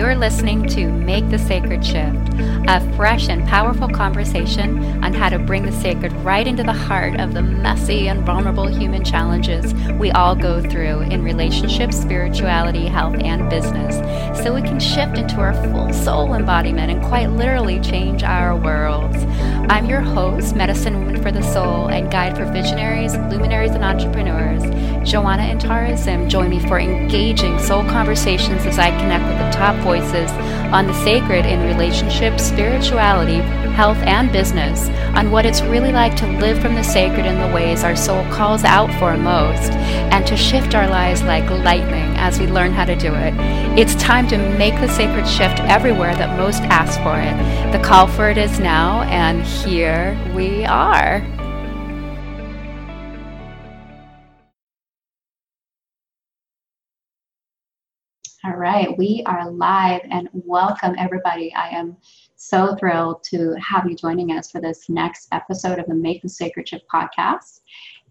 You're listening to Make the Sacred Shift, a fresh and powerful conversation on how to bring the sacred right into the heart of the messy and vulnerable human challenges we all go through in relationships, spirituality, health, and business, so we can shift into our full soul embodiment and quite literally change our worlds. I'm your host, Medicine For the Soul, and guide for visionaries, luminaries, and entrepreneurs. Joanna and Tara Zim join me for engaging soul conversations as I connect with the top voices on the sacred in relationships, spirituality, health, and business, on what it's really like to live from the sacred in the ways our soul calls out for most, and to shift our lives like lightning as we learn how to do it. It's time to make the sacred shift everywhere that most ask for it. The call for it is now, and here we are. All right, we are live and welcome everybody. I am so thrilled to have you joining us for this next episode of the Make the Sacred Shift podcast.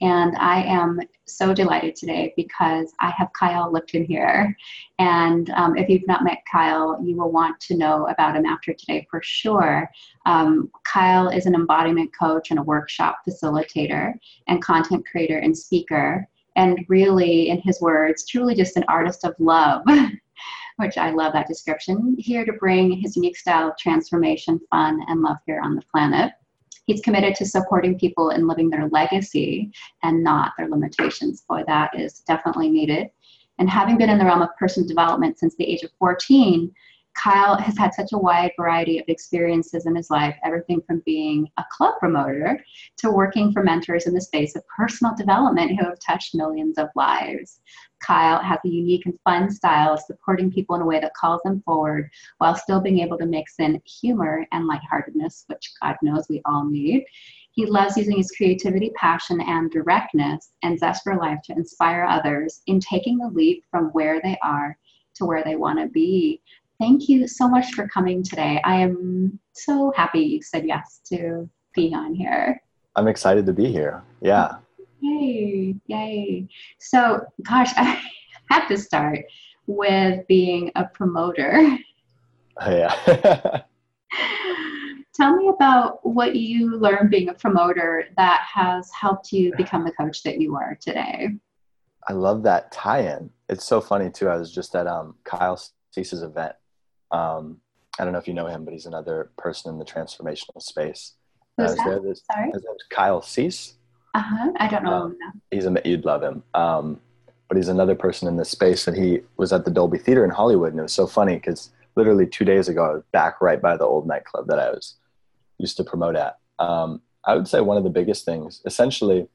And I am so delighted today because I have Kyle Lipton here. And um, if you've not met Kyle, you will want to know about him after today for sure. Um, Kyle is an embodiment coach and a workshop facilitator and content creator and speaker and really, in his words, truly just an artist of love, which I love that description. Here to bring his unique style of transformation, fun, and love here on the planet. He's committed to supporting people in living their legacy and not their limitations. Boy, that is definitely needed. And having been in the realm of personal development since the age of 14, Kyle has had such a wide variety of experiences in his life, everything from being a club promoter to working for mentors in the space of personal development who have touched millions of lives. Kyle has a unique and fun style of supporting people in a way that calls them forward while still being able to mix in humor and lightheartedness, which God knows we all need. He loves using his creativity, passion, and directness and zest for life to inspire others in taking the leap from where they are to where they want to be thank you so much for coming today. I am so happy you said yes to being on here. I'm excited to be here. Yeah. Yay, yay. So, gosh, I have to start with being a promoter. Yeah. Tell me about what you learned being a promoter that has helped you become the coach that you are today. I love that tie-in. It's so funny too. I was just at um, Kyle Cease's event um, I don't know if you know him, but he's another person in the transformational space. Who's that? This, Sorry? Kyle Cease. Uh huh. I don't know um, him He's a, you'd love him. Um, but he's another person in this space, and he was at the Dolby Theater in Hollywood, and it was so funny because literally two days ago, I was back right by the old nightclub that I was used to promote at. Um, I would say one of the biggest things, essentially,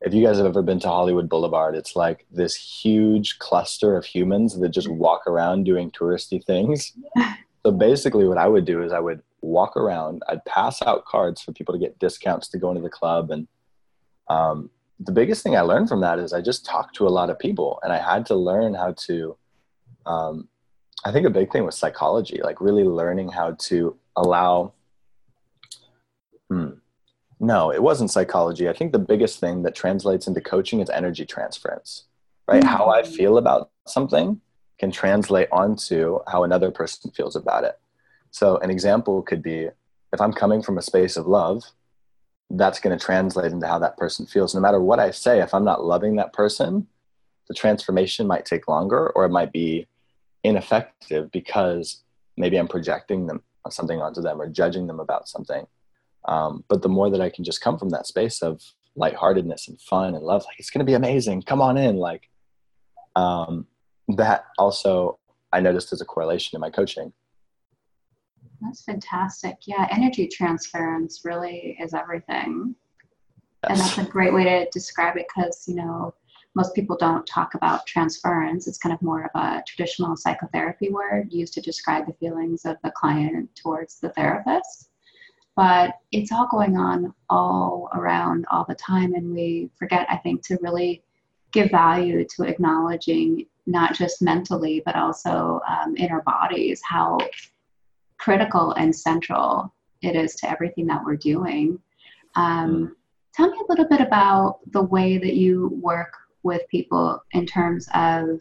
if you guys have ever been to Hollywood Boulevard, it's like this huge cluster of humans that just walk around doing touristy things. So basically, what I would do is I would walk around, I'd pass out cards for people to get discounts to go into the club. And um, the biggest thing I learned from that is I just talked to a lot of people and I had to learn how to. Um, I think a big thing was psychology, like really learning how to allow. No, it wasn't psychology. I think the biggest thing that translates into coaching is energy transference, right? Mm-hmm. How I feel about something can translate onto how another person feels about it. So, an example could be if I'm coming from a space of love, that's going to translate into how that person feels. No matter what I say, if I'm not loving that person, the transformation might take longer or it might be ineffective because maybe I'm projecting them something onto them or judging them about something. Um, but the more that I can just come from that space of lightheartedness and fun and love, like it's going to be amazing. Come on in. Like um, that also I noticed as a correlation in my coaching. That's fantastic. Yeah, energy transference really is everything. Yes. And that's a great way to describe it because, you know, most people don't talk about transference. It's kind of more of a traditional psychotherapy word used to describe the feelings of the client towards the therapist but it's all going on all around all the time and we forget i think to really give value to acknowledging not just mentally but also um, in our bodies how critical and central it is to everything that we're doing um, mm. tell me a little bit about the way that you work with people in terms of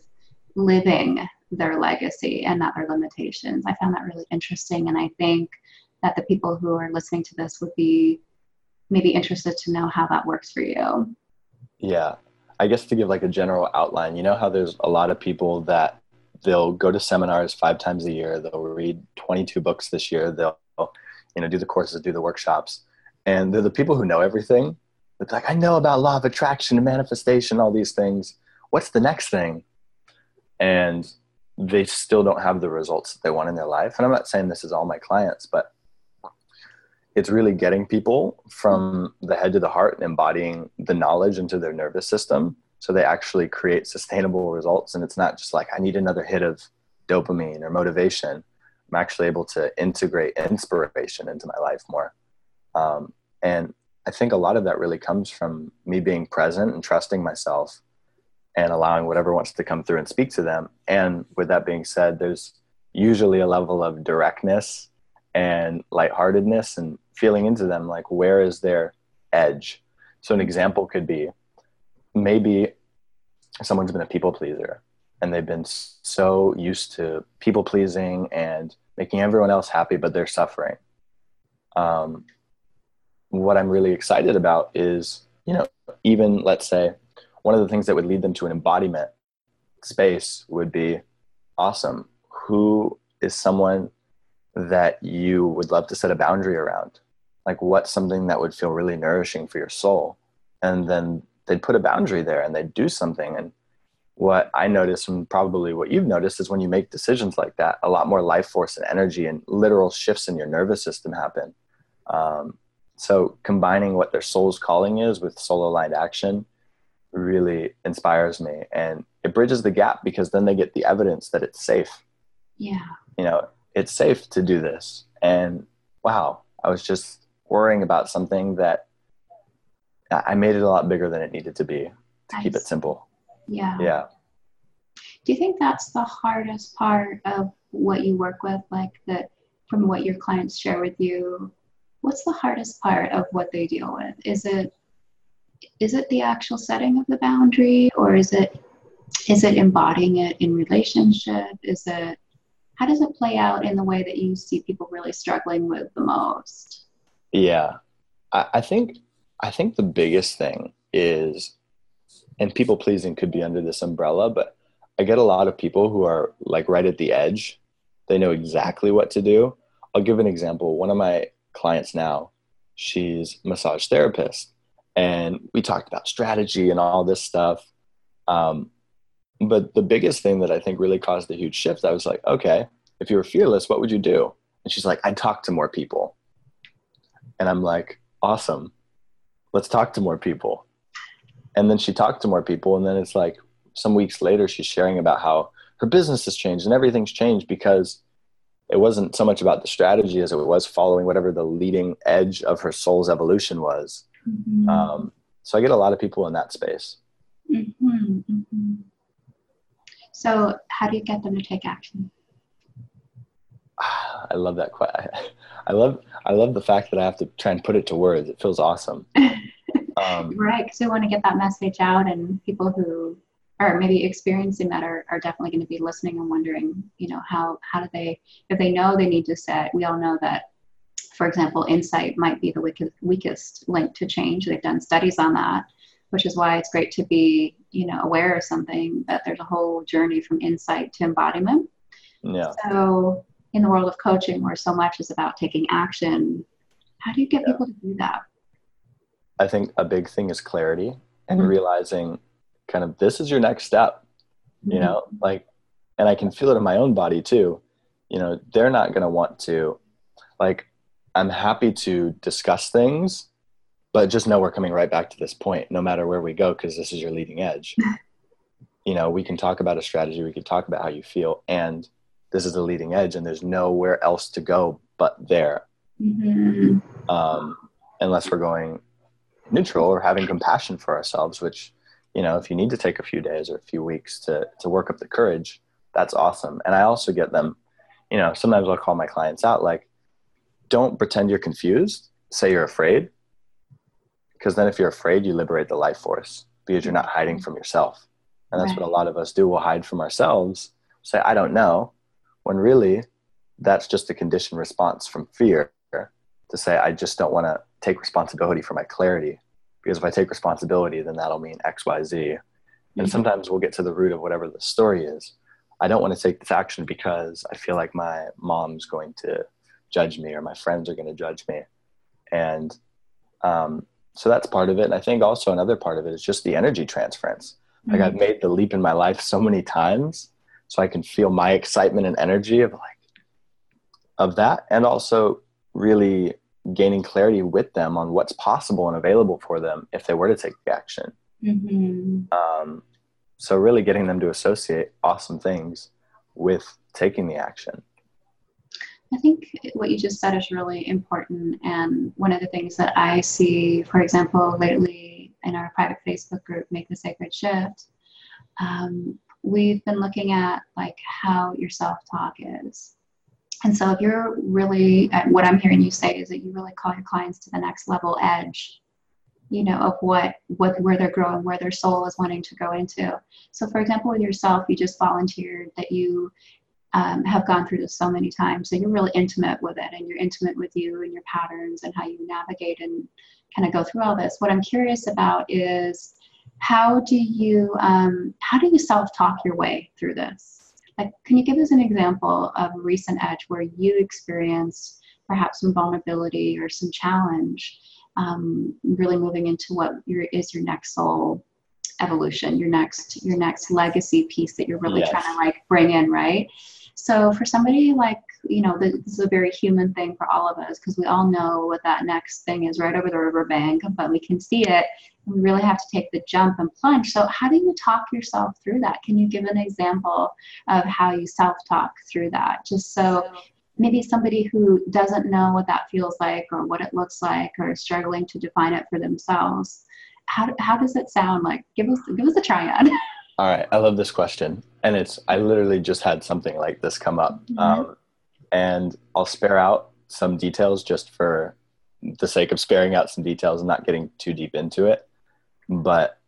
living their legacy and not their limitations. I found that really interesting. And I think that the people who are listening to this would be maybe interested to know how that works for you. Yeah. I guess to give like a general outline, you know how there's a lot of people that they'll go to seminars five times a year, they'll read 22 books this year, they'll you know do the courses, do the workshops, and they're the people who know everything. It's like I know about law of attraction and manifestation, all these things. What's the next thing? And they still don't have the results that they want in their life. And I'm not saying this is all my clients, but it's really getting people from the head to the heart and embodying the knowledge into their nervous system so they actually create sustainable results. And it's not just like i need another hit of dopamine or motivation. I'm actually able to integrate inspiration into my life more. Um, and i think a lot of that really comes from me being present and trusting myself and allowing whatever wants to come through and speak to them. And with that being said there's usually a level of directness and lightheartedness and feeling into them like where is their edge? So an example could be maybe someone's been a people pleaser and they've been so used to people pleasing and making everyone else happy but they're suffering. Um, what i'm really excited about is you know even let's say one of the things that would lead them to an embodiment space would be awesome. Who is someone that you would love to set a boundary around? Like what's something that would feel really nourishing for your soul? And then they'd put a boundary there and they'd do something. And what i notice and probably what you've noticed is when you make decisions like that a lot more life force and energy and literal shifts in your nervous system happen. Um, so combining what their soul's calling is with soul aligned action really inspires me. And it bridges the gap because then they get the evidence that it's safe. Yeah. You know it's safe to do this. And wow, I was just worrying about something that I made it a lot bigger than it needed to be to nice. keep it simple. Yeah. Yeah. Do you think that's the hardest part of what you work with? Like that from what your clients share with you, what's the hardest part of what they deal with? Is it is it the actual setting of the boundary or is it is it embodying it in relationship? Is it how does it play out in the way that you see people really struggling with the most? Yeah. I, I think i think the biggest thing is and people pleasing could be under this umbrella but i get a lot of people who are like right at the edge. They know exactly what to do. I'll give an example. One of my clients now she's massage therapist and we talked about strategy and all this stuff. Um, but the biggest thing that I think really caused a huge shift, I was like, okay, if you were fearless, what would you do? And she's like, I'd talk to more people. And I'm like, awesome. Let's talk to more people. And then she talked to more people. And then it's like some weeks later, she's sharing about how her business has changed and everything's changed because it wasn't so much about the strategy as it was following whatever the leading edge of her soul's evolution was. Mm-hmm. Um, so I get a lot of people in that space. Mm-hmm, mm-hmm. So, how do you get them to take action? I love that. question. I love I love the fact that I have to try and put it to words. It feels awesome. Um, right, because we want to get that message out, and people who are maybe experiencing that are, are definitely going to be listening and wondering, you know, how how do they if they know they need to set. We all know that, for example, insight might be the weakest weakest link to change. They've done studies on that which is why it's great to be you know aware of something that there's a whole journey from insight to embodiment yeah so in the world of coaching where so much is about taking action how do you get yeah. people to do that i think a big thing is clarity and mm-hmm. realizing kind of this is your next step mm-hmm. you know like and i can feel it in my own body too you know they're not going to want to like i'm happy to discuss things but just know we're coming right back to this point no matter where we go because this is your leading edge. You know we can talk about a strategy we can talk about how you feel and this is the leading edge and there's nowhere else to go but there. Mm-hmm. um, unless we're going neutral or having compassion for ourselves which you know if you need to take a few days or a few weeks to to work up the courage that's awesome. And i also get them you know sometimes i'll call my clients out like don't pretend you're confused. Say you're afraid because then if you're afraid you liberate the life force because you're not hiding from yourself and that's right. what a lot of us do we'll hide from ourselves say, I don't know, when really that's just a conditioned response from fear to say, I just don't want to take responsibility for my clarity. Because if I take responsibility, then that'll mean X, Y, Z. Mm-hmm. And sometimes we'll get to the root of whatever the story is. I don't want to take this action because I feel like my mom's going to judge me or my friends are going to judge me. And um, so that's part of it. And I think also another part of it is just the energy transference. Mm-hmm. Like I've made the leap in my life so many times so I can feel my excitement and energy of like, of that. And also really gaining clarity with them on what's possible and available for them if they were to take the action. Mm-hmm. Um, so really getting them to associate awesome things with taking the action. I think what you just said is really important. And one of the things that I see, for example, lately in our private Facebook group, Make the Sacred Shift, um, we've been looking at like how your self-talk is. And so if you're really, what I'm hearing you say is that you really call your clients to the next level edge you know of what what where they're growing where their soul is wanting to go into so for example with yourself you just volunteered that you um, have gone through this so many times so you're really intimate with it and you're intimate with you and your patterns and how you navigate and kind of go through all this what i'm curious about is how do you um, how do you self-talk your way through this like can you give us an example of a recent edge where you experienced perhaps some vulnerability or some challenge um, really moving into what your, is your next soul evolution, your next your next legacy piece that you're really yes. trying to like bring in, right? So for somebody like you know, this is a very human thing for all of us because we all know what that next thing is right over the riverbank, but we can see it. we really have to take the jump and plunge. So how do you talk yourself through that? Can you give an example of how you self-talk through that, just so maybe somebody who doesn't know what that feels like or what it looks like or struggling to define it for themselves how, how does it sound like give us give us a try on all right i love this question and it's i literally just had something like this come up mm-hmm. um, and i'll spare out some details just for the sake of sparing out some details and not getting too deep into it but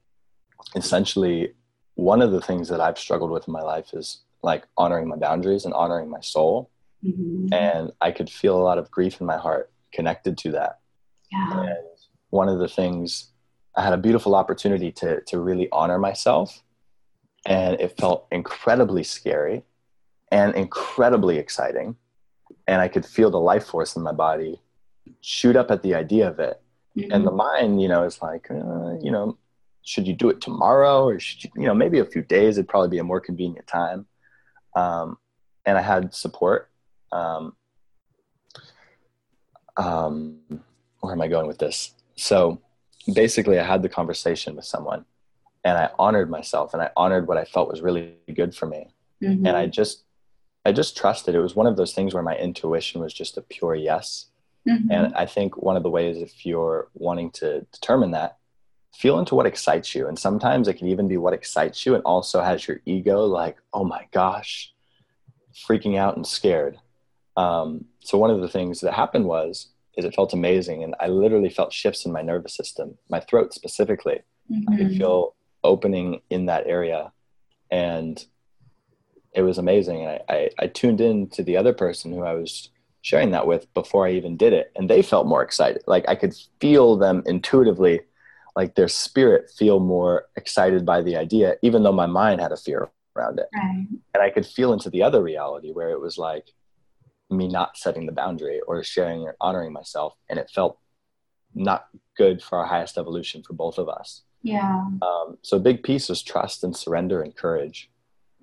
essentially one of the things that i've struggled with in my life is like honoring my boundaries and honoring my soul Mm-hmm. And I could feel a lot of grief in my heart connected to that. Yeah. And one of the things, I had a beautiful opportunity to, to really honor myself. And it felt incredibly scary and incredibly exciting. And I could feel the life force in my body shoot up at the idea of it. Mm-hmm. And the mind, you know, is like, uh, you know, should you do it tomorrow or should you, you know, maybe a few days, it'd probably be a more convenient time. Um, and I had support um, um, where am I going with this? So basically, I had the conversation with someone and I honored myself and I honored what I felt was really good for me. Mm-hmm. And I just, I just trusted. It was one of those things where my intuition was just a pure yes. Mm-hmm. And I think one of the ways, if you're wanting to determine that, feel into what excites you. And sometimes it can even be what excites you and also has your ego like, oh my gosh, freaking out and scared. Um, so one of the things that happened was is it felt amazing and i literally felt shifts in my nervous system my throat specifically mm-hmm. i could mm-hmm. feel opening in that area and it was amazing. I, I, I tuned in to the other person who i was sharing that with before i even did it and they felt more excited. Like i could feel them intuitively like their spirit feel more excited by the idea even though my mind had a fear around it. Right. and i could feel into the other reality where it was like me not setting the boundary or sharing or honoring myself and it felt not good for our highest evolution for both of us yeah um, so a big piece is trust and surrender and courage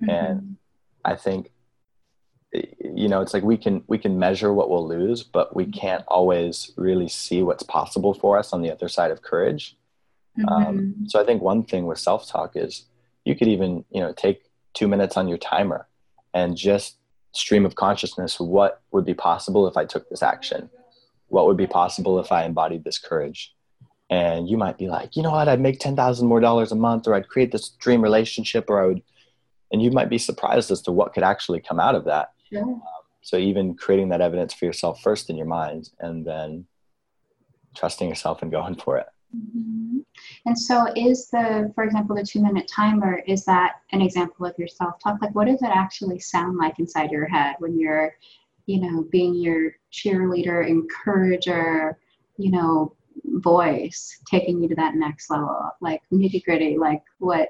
mm-hmm. and i think you know it's like we can we can measure what we'll lose but we can't always really see what's possible for us on the other side of courage mm-hmm. um, so i think one thing with self-talk is you could even you know take two minutes on your timer and just stream of consciousness what would be possible if I took this action? What would be possible if I embodied this courage? And you might be like, you know what, I'd make 10,000 more dollars a month, or I'd create this dream relationship, or I would, and you might be surprised as to what could actually come out of that. Yeah. Um, so even creating that evidence for yourself first in your mind, and then trusting yourself and going for it. Mm-hmm. And so, is the, for example, the two minute timer, is that an example of your self talk? Like, what does it actually sound like inside your head when you're, you know, being your cheerleader, encourager, you know, voice, taking you to that next level? Like, nitty gritty, like, what?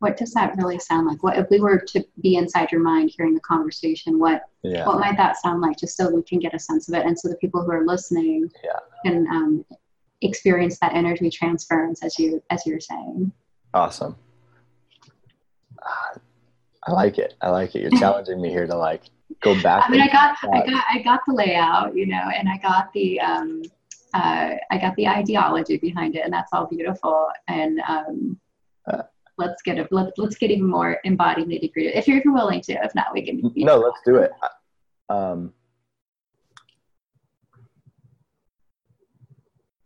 What does that really sound like? What if we were to be inside your mind hearing the conversation? What Yeah. what might that sound like? Just so we can get a sense of it, and so the people who are listening Yeah. can um, experience that energy transference as you as you're saying. Awesome. I like it. I like it. You're challenging me here to like go back. I mean, I got I got I got the layout, you know, and I got the um, uh, I got the ideology behind it, and that's all beautiful. And um, Uh. let's get it. Let, let's get even more embodied nitty gritty if you're, if you're willing to. If not, we can. no, let's do it. Um,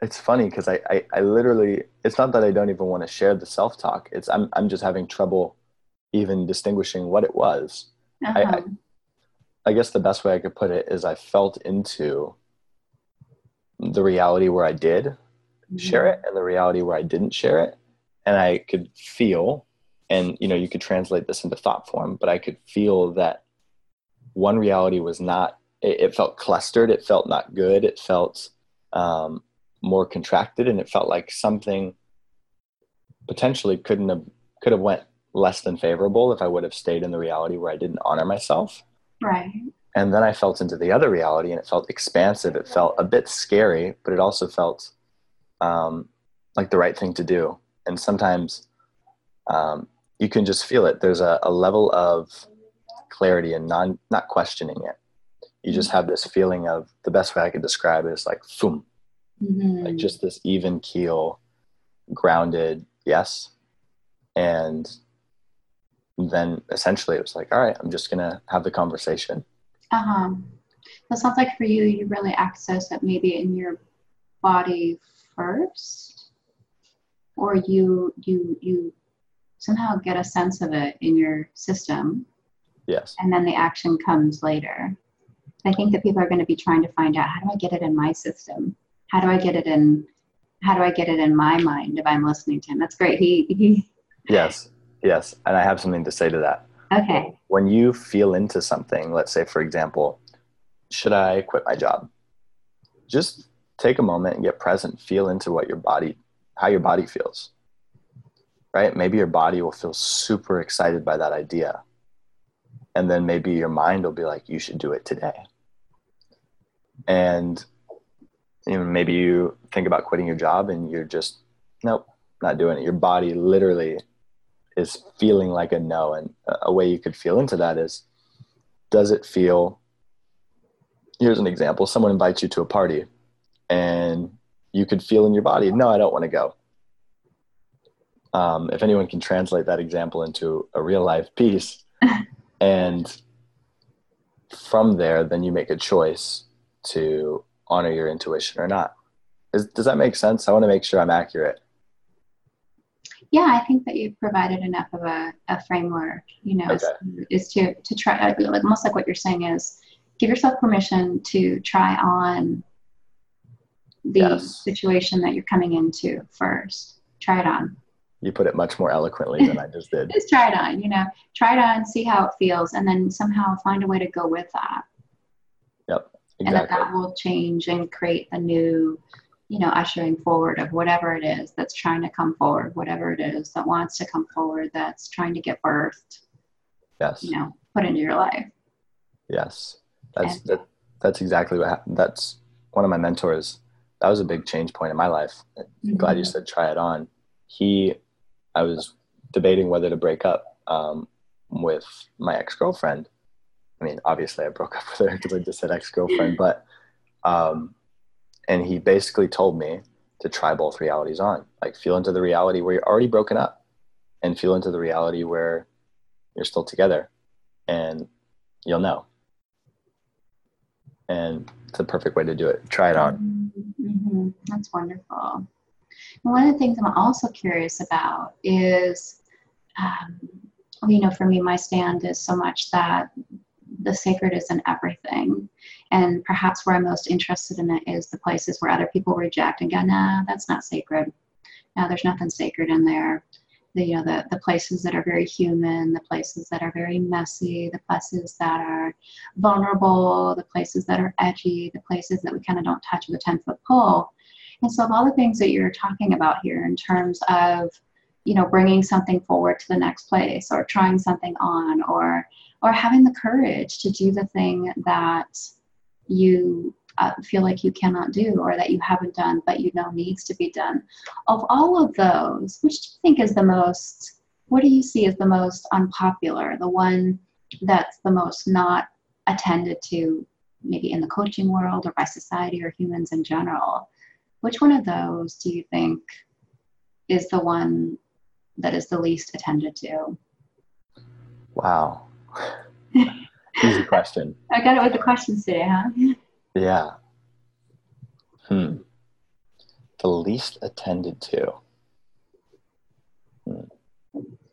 it's funny because I, I, I literally it's not that I don't even want to share the self talk. It's I'm I'm just having trouble even distinguishing what it was. I- Uh-huh. I guess the best way I could put it is I felt into the reality where I did share it and the reality where I didn't share it. And I could feel, and you know, you could translate this into thought form, but I could feel that one reality was not, it, it felt clustered, it felt not good, it felt um, more contracted, and it felt like something potentially couldn't have, could have went less than favorable if I would have stayed in the reality where I didn't honor myself Right. And then I felt into the other reality, and it felt expansive. It felt a bit scary, but it also felt um, like the right thing to do. And sometimes um, you can just feel it. There's a, a level of clarity and non not questioning it. You just have this feeling of the best way I could describe it is like boom, Mhm. like just this even keel, grounded yes, and then essentially it was like, all right, I'm just gonna have the conversation. Uh-huh. So it sounds like for you, you really access it maybe in your body first, or you you you somehow get a sense of it in your system, Yes. and then the action comes later. I think that people are going to be trying to find out how do I get it in my system? How do I get it in? How do I get it in my mind if I'm listening to him? That's great. He he. Yes, yes. And I have something to say to that. Okay. When you feel into something, let's say, for example, should I quit my job? Just take a moment and get present. Feel into what your body, how your body feels. Right? Maybe your body will feel super excited by that idea. And then maybe your mind will be like, you should do it today. And you know, maybe you think about quitting your job and you're just, nope, not doing it. Your body literally is feeling like a no. And a way you could feel into that is does it feel, here's an example someone invites you to a party and you could feel in your body, no, I don't want to go. Um, if anyone can translate that example into a real life piece, and from there, then you make a choice to honor your intuition or not. Is, does that make sense? I want to make sure I'm accurate. Yeah, I think that you've provided enough of a, a framework, you know, is, is to, to try, like, almost like what you're saying is give yourself permission to try on the Yes. situation that you're coming into first. Try it on. You put it much more eloquently than I just did. Just try it on, you know, try it on, see how it feels, and then somehow find a way to go with that. Yep. Exactly. And that that will change and create the new, you know, ushering forward of whatever it is that's trying to come forward, whatever it is that wants to come forward, that's trying to get birthed. Yes. you know put into your life Yes, that's And- that, that's exactly what happened. That's one of my mentors. That was a big change point in my life. Glad you said try it on. He, I was debating whether to break up um, with my ex girlfriend. I mean, obviously, I broke up with her because I just said ex girlfriend, but um, and he basically told me to try both realities on. Like, feel into the reality where you're already broken up, and feel into the reality where you're still together, and you'll know. And it's a perfect way to do it. Try it on. hmm That's wonderful. And one of the things I'm also curious about is, um, you know, for me, my stand is so much that the sacred is in everything. And perhaps where I'm most interested in it is the places where other people reject and go, nah, that's not sacred. No, there's nothing sacred in there. The, you know, the, the places that are very human, the places that are very messy, the places that are vulnerable, the places that are edgy, the places that we kind of don't touch with a 10 foot pole. And so, of all the things that you're talking about here in terms of you know bringing something forward to the next place or trying something on or or having the courage to do the thing that you uh, feel like you cannot do or that you haven't done but you know needs to be done of all of those which do you think is the most what do you see as the most unpopular the one that's the most not attended to maybe in the coaching world or by society or humans in general which one of those do you think is the one that is the least attended to? Wow. Easy question. I got it with the questions today, huh? Yeah. Hmm. The least attended to. Hmm.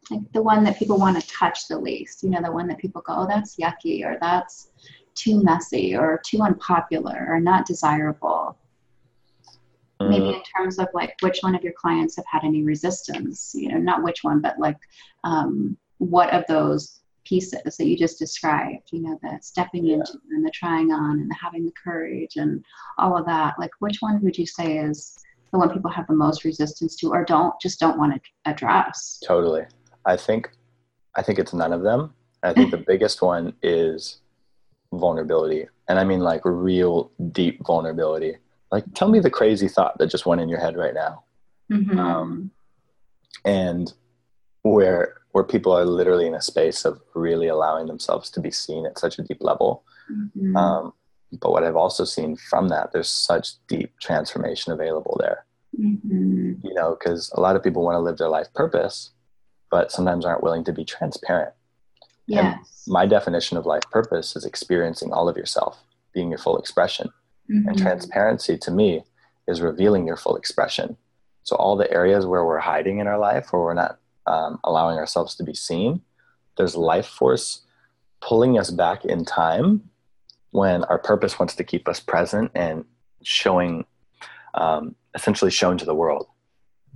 Like the one that people want to touch the least. You know, the one that people go, oh, that's yucky, or that's too messy, or too unpopular, or not desirable maybe mm. in terms of like which one of your clients have had any resistance you know not which one but like um, what of those pieces that you just described you know the stepping yeah. into and the trying on and the having the courage and all of that like which one would you say is the one people have the most resistance to or don't just don't want to address? Totally. I think i think it's none of them. I think the biggest one is vulnerability. And i mean like real deep vulnerability. Like tell me the crazy thought that just went in your head right now. Mm-hmm. um, and where where people are literally in a space of really allowing themselves to be seen at such a deep level mm-hmm. um, but what i've also seen from that there's such deep transformation available there mm-hmm. you know because a lot of people want to live their life purpose but sometimes aren't willing to be transparent yes. And my definition of life purpose is experiencing all of yourself being your full expression Mm-hmm. And transparency to me is revealing your full expression. So, all the areas where we're hiding in our life, where we're not um, allowing ourselves to be seen, there's life force pulling us back in time when our purpose wants to keep us present and showing, um, essentially shown to the world.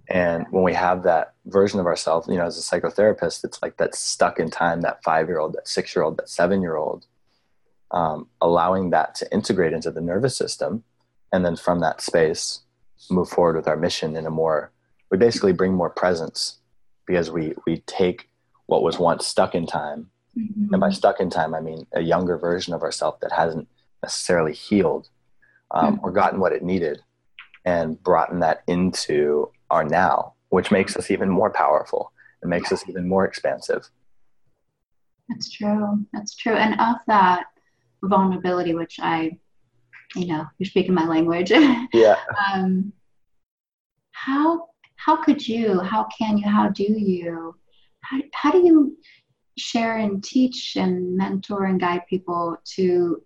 And when we have that version of ourselves, you know, as a psychotherapist, it's like that stuck in time, that five year old, that six year old, that seven year old um, allowing that to integrate into the nervous system and then from that space move forward with our mission in a more we basically bring more presence because we we take what was once stuck in time mm-hmm. and by stuck in time i mean a younger version of ourselves that hasn't necessarily healed um, mm-hmm. or gotten what it needed and brought that into our now which makes us even more powerful and makes us even more expansive that's true that's true and of that vulnerability, which I, you know, you're speaking my language. Yeah. um, how how could you? How can you? How do you? How, how do you share and teach and mentor and guide people to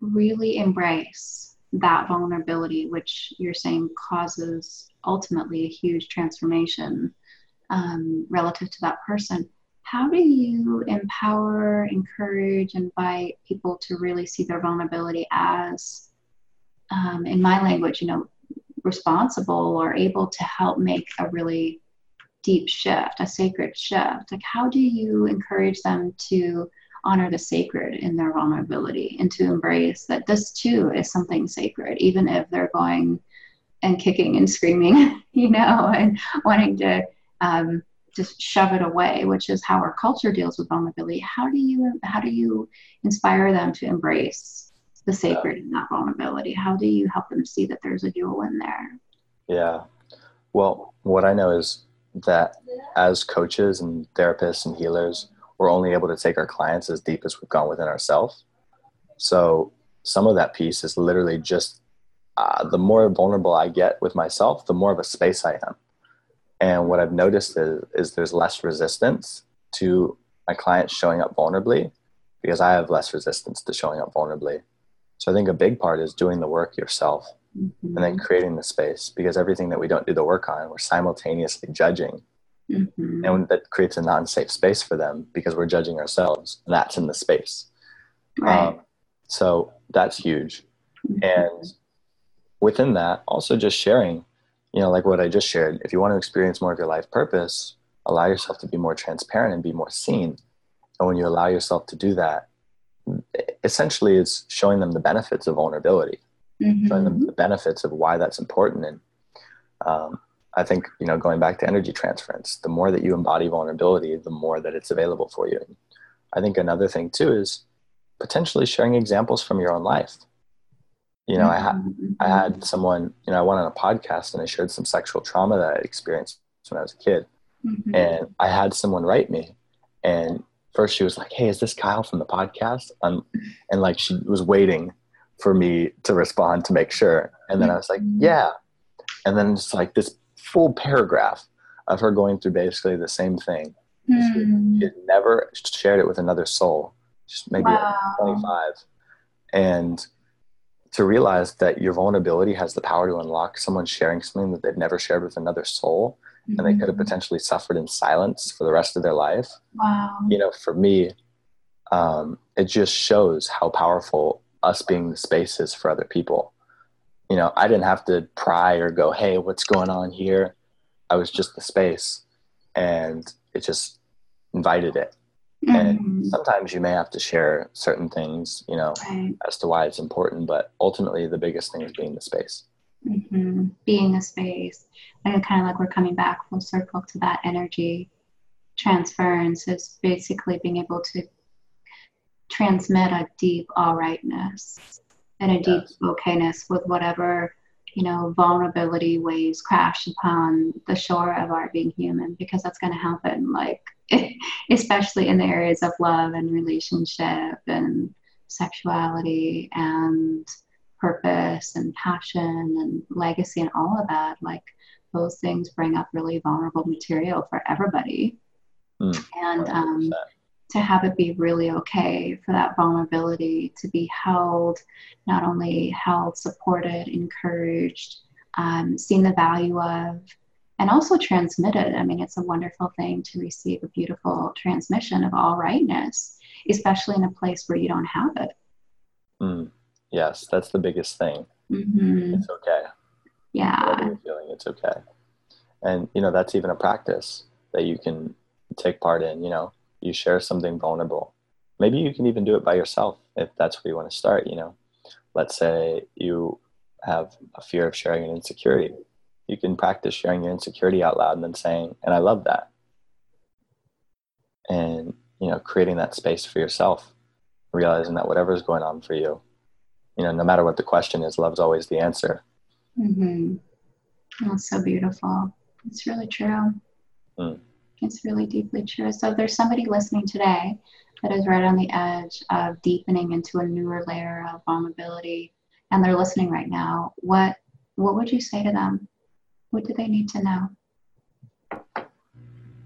really embrace that vulnerability, which you're saying causes ultimately a huge transformation um, relative to that person? how do you empower, encourage, invite people to really see their vulnerability as, um, in my language, you know, responsible or able to help make a really deep shift, a sacred shift? Like, how do you encourage them to honor the sacred in their vulnerability and to embrace that this too is something sacred, even if they're going and kicking and screaming, you know, and wanting to um, just shove it away, which is how our culture deals with vulnerability. How do you how do you inspire them to embrace the sacred in that vulnerability? How do you help them see that there's a jewel in there? Yeah. Well, what I know is that as coaches and therapists and healers, we're only able to take our clients as deep as we've gone within ourselves. So some of that piece is literally just uh, the more vulnerable I get with myself, the more of a space I am. And what I've noticed is, is there's less resistance to my clients showing up vulnerably because I have less resistance to showing up vulnerably. So I think a big part is doing the work yourself mm-hmm. and then mm-hmm. creating the space because everything that we don't do the work on, we're simultaneously judging. Mm-hmm. And that creates a non safe space for them because we're judging ourselves. And that's in the space. Right. Um, so that's huge. Mm-hmm. And within that, also just sharing, you know, like what I just shared, if you want to experience more of your life purpose, allow yourself to be more transparent and be more seen. And when you allow yourself to do that, essentially it's showing them the benefits of vulnerability, mm-hmm. showing them the benefits of why that's important. And um, I think, you know, going back to energy transference, the more that you embody vulnerability, the more that it's available for you. I think another thing too is potentially sharing examples from your own life. You know, mm-hmm. I had I had someone, you know, I went on a podcast and I shared some sexual trauma that I experienced when I was a kid. Mm-hmm. And I had someone write me and first she was like, Hey, is this Kyle from the podcast? Um, and like she was waiting for me to respond to make sure. And then I was like, mm-hmm. Yeah. And then it's like this full paragraph of her going through basically the same thing. Mm. She had never shared it with another soul, just maybe wow. 25. And to realize that your vulnerability has the power to unlock someone sharing something that they've never shared with another soul mm-hmm. and they could have mm-hmm. potentially suffered in silence for the rest of their life. Wow. You know, for me, um, it just shows how powerful us being the space is for other people you know, I didn't have to pry or go, hey, what's going on here? I was just the space and it just invited it. Mm-hmm. And sometimes you may have to share certain things, you know, right. as to why it's important, but ultimately the biggest thing is being the space. Mm-hmm. Being a space. And kind of like we're coming back full circle to that energy transference is basically being able to transmit a deep all rightness and a deep okayness with whatever you know vulnerability waves crash upon the shore of our being human because that's going to happen like especially in the areas of love and relationship and sexuality and purpose and passion and legacy and all of that like those things bring up really vulnerable material for everybody mm, and um, to have it be really okay for that vulnerability to be held, not only held, supported, encouraged, um, seen the value of, and also transmitted. I mean, it's a wonderful thing to receive a beautiful transmission of all rightness, especially in a place where you don't have it. Mm, yes, that's the biggest thing. Mm-hmm. It's okay. Yeah. Whatever you're feeling it's okay. And, you know, that's even a practice that you can take part in, you know you share something vulnerable. Maybe you can even do it by yourself if that's where you want to start, you know. Let's say you have a fear of sharing an insecurity. You can practice sharing your insecurity out loud and then saying, and I love that. And, you know, creating that space for yourself, realizing that whatever is going on for you, you know, no matter what the question is, love's always the answer. Mm-hmm. That's so beautiful. It's really true. Mm. It's really deeply true. So if there's somebody listening today that is right on the edge of deepening into a newer layer of vulnerability and they're listening right now, what what would you say to them? What do they need to know?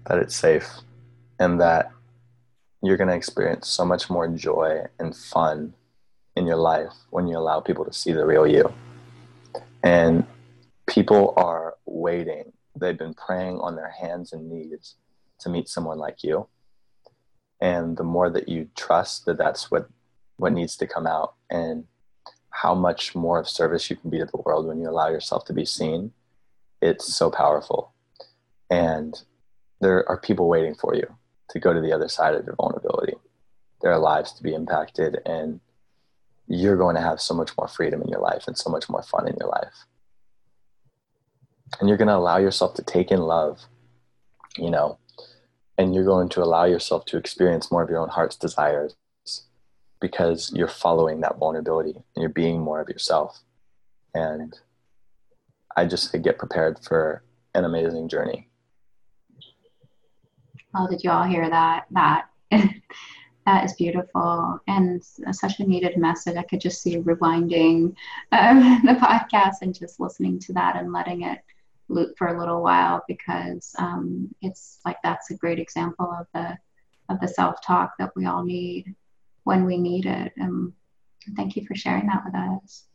That it's safe and that you're going to experience so much more joy and fun in your life when you allow people to see the real you. And people are waiting. They've been praying on their hands and knees to meet someone like you and the more that you trust that that's what what needs to come out and how much more of service you can be to the world when you allow yourself to be seen it's so powerful and there are people waiting for you to go to the other side of your vulnerability there are lives to be impacted and you're going to have so much more freedom in your life and so much more fun in your life. And you're going to allow yourself to take in love you know and you're going to allow yourself to experience more of your own heart's desires because you're following that vulnerability and you're being more of yourself. And i just say get prepared for an amazing journey. Oh did you all hear that? That that is beautiful and such a needed message i could just see rewinding um, the podcast and just listening to that and letting it loop for a little while because um, it's like that's a great example of the of the self talk that we all need when we need it. And thank you for sharing that with us.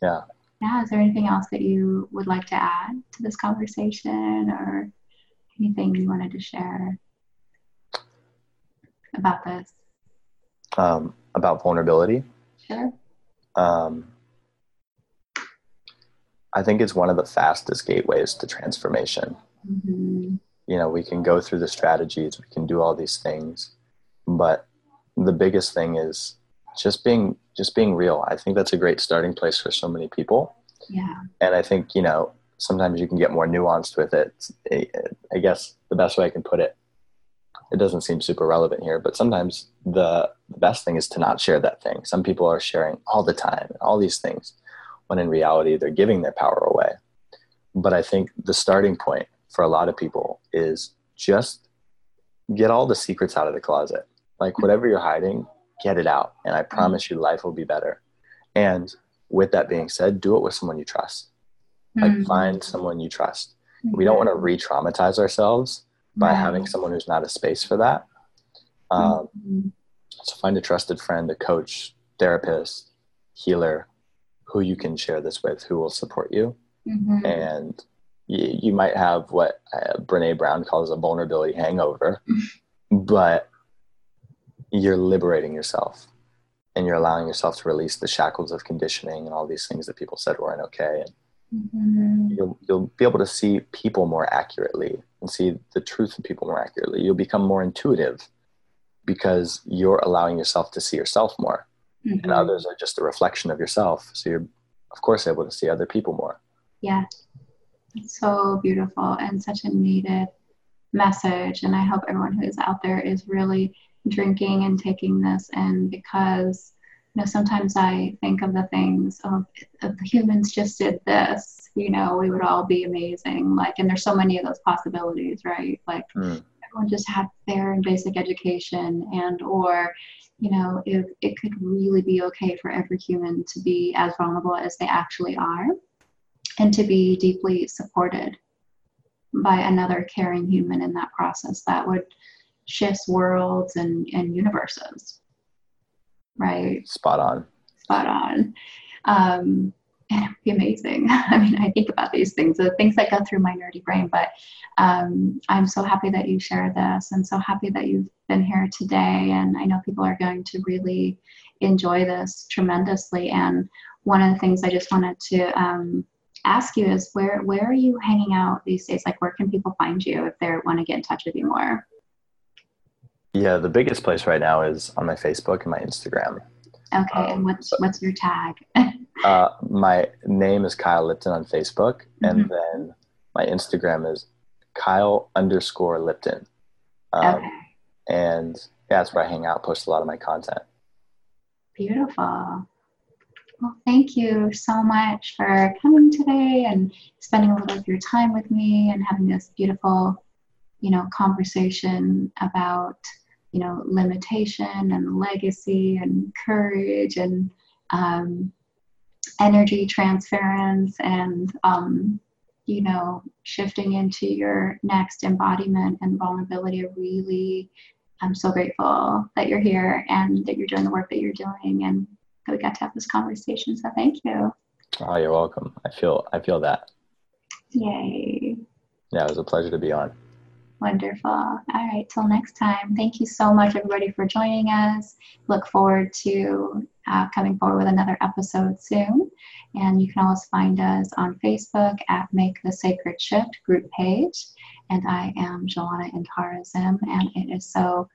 Yeah. Yeah. Is there anything else that you would like to add to this conversation or anything you wanted to share about this? Um, about vulnerability. Sure. Um, I think it's one of the fastest gateways to transformation. Mm-hmm. You know, we can go through the strategies, we can do all these things, but the biggest thing is just being just being real. I think that's a great starting place for so many people. Yeah. And I think you know sometimes you can get more nuanced with it. I guess the best way I can put it, it doesn't seem super relevant here, but sometimes the, the best thing is to not share that thing. Some people are sharing all the time, all these things, when in reality they're giving their power away. But I think the starting point for a lot of people is just get all the secrets out of the closet. Like whatever you're hiding, get it out. And I promise you life will be better. And with that being said, do it with someone you trust. Like Mm-hmm. find someone you trust. We don't want to re-traumatize ourselves by Right. having someone who's not a space for that. Um, Mhm. so find a trusted friend, a coach, therapist, healer, who you can share this with, who will support you. Mhm. And you, you might have what uh, Brene Brown calls a vulnerability hangover, but you're liberating yourself and you're allowing yourself to release the shackles of conditioning and all these things that people said weren't okay. And Mhm. you'll, you'll be able to see people more accurately and see the truth of people more accurately. You'll become more intuitive because you're allowing yourself to see yourself more and Mhm. others are just a reflection of yourself. So you're, of course, able to see other people more. Yeah. It's so beautiful and such a needed message. And I hope everyone who is out there is really drinking and taking this in because know sometimes I think of the things of if the humans just did this, you know, we would all be amazing. Like and there's so many of those possibilities, right? Like Mm. everyone just had fair and basic education and or you know if it could really be okay for every human to be as vulnerable as they actually are and to be deeply supported by another caring human in that process that would shift worlds and, and universes right Spot on. spot on. Um, and it would be amazing. I mean, I think about these things, the things that go through my nerdy brain, but um, I'm so happy that you shared this and so happy that you've been here today. And I know people are going to really enjoy this tremendously. And one of the things I just wanted to um, ask you is where, where are you hanging out these days? Like, where can people find you if they want to get in touch with you more? Yeah, the biggest place right now is on my Facebook and my Instagram. Okay. and Um, what's, what's your tag? Uh, my name is Kyle Lipton on Facebook, and Mhm. then my Instagram is Kyle underscore Lipton. Um, okay. And yeah, that's where I hang out, post a lot of my content. Beautiful. Well, thank you so much for coming today and spending a little of your time with me and having this beautiful, you know, conversation about, you know, limitation and legacy and courage and um, energy transference and, um, you know, shifting into your next embodiment and vulnerability. Really I'm so grateful that you're here and that you're doing the work that you're doing and that we got to have this conversation. So thank you. Oh, you're welcome. I feel I feel that. Yay. Yeah, it was a pleasure to be on. Wonderful. All right. Till next time. Thank you so much, everybody, for joining us. Look forward to uh, coming forward with another episode soon. And you can always find us on Facebook at Make the Sacred Shift group page. And I am Joanna Intarazim, and it is so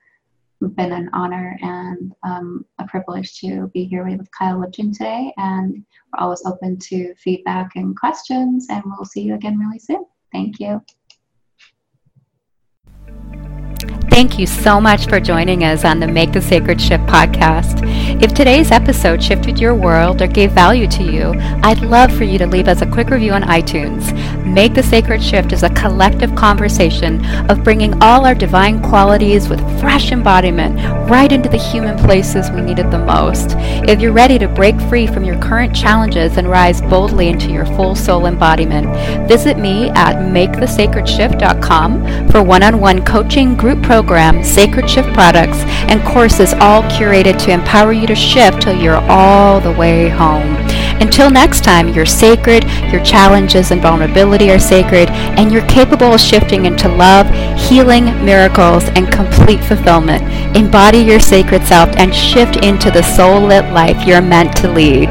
been an honor and um, a privilege to be here with Kyle Lipton today. And we're always open to feedback and questions, and we'll see you again really soon. Thank you. Thank you so much for joining us on the Make the Sacred Shift podcast. If today's episode shifted your world or gave value to you, I'd love for you to leave us a quick review on iTunes. Make the Sacred Shift is a collective conversation of bringing all our divine qualities with fresh embodiment right into the human places we need it the most. If you're ready to break free from your current challenges and rise boldly into your full soul embodiment, visit me at makethesacredshift.com for one-on-one coaching, group programs, Sacred Shift products, and courses all curated to empower you to shift till you're all the way home. Until next time, you're sacred, your challenges and vulnerability are sacred, and you're capable of shifting into love, healing, miracles, and complete fulfillment. Embody your sacred self and shift into the soul lit life you're meant to lead.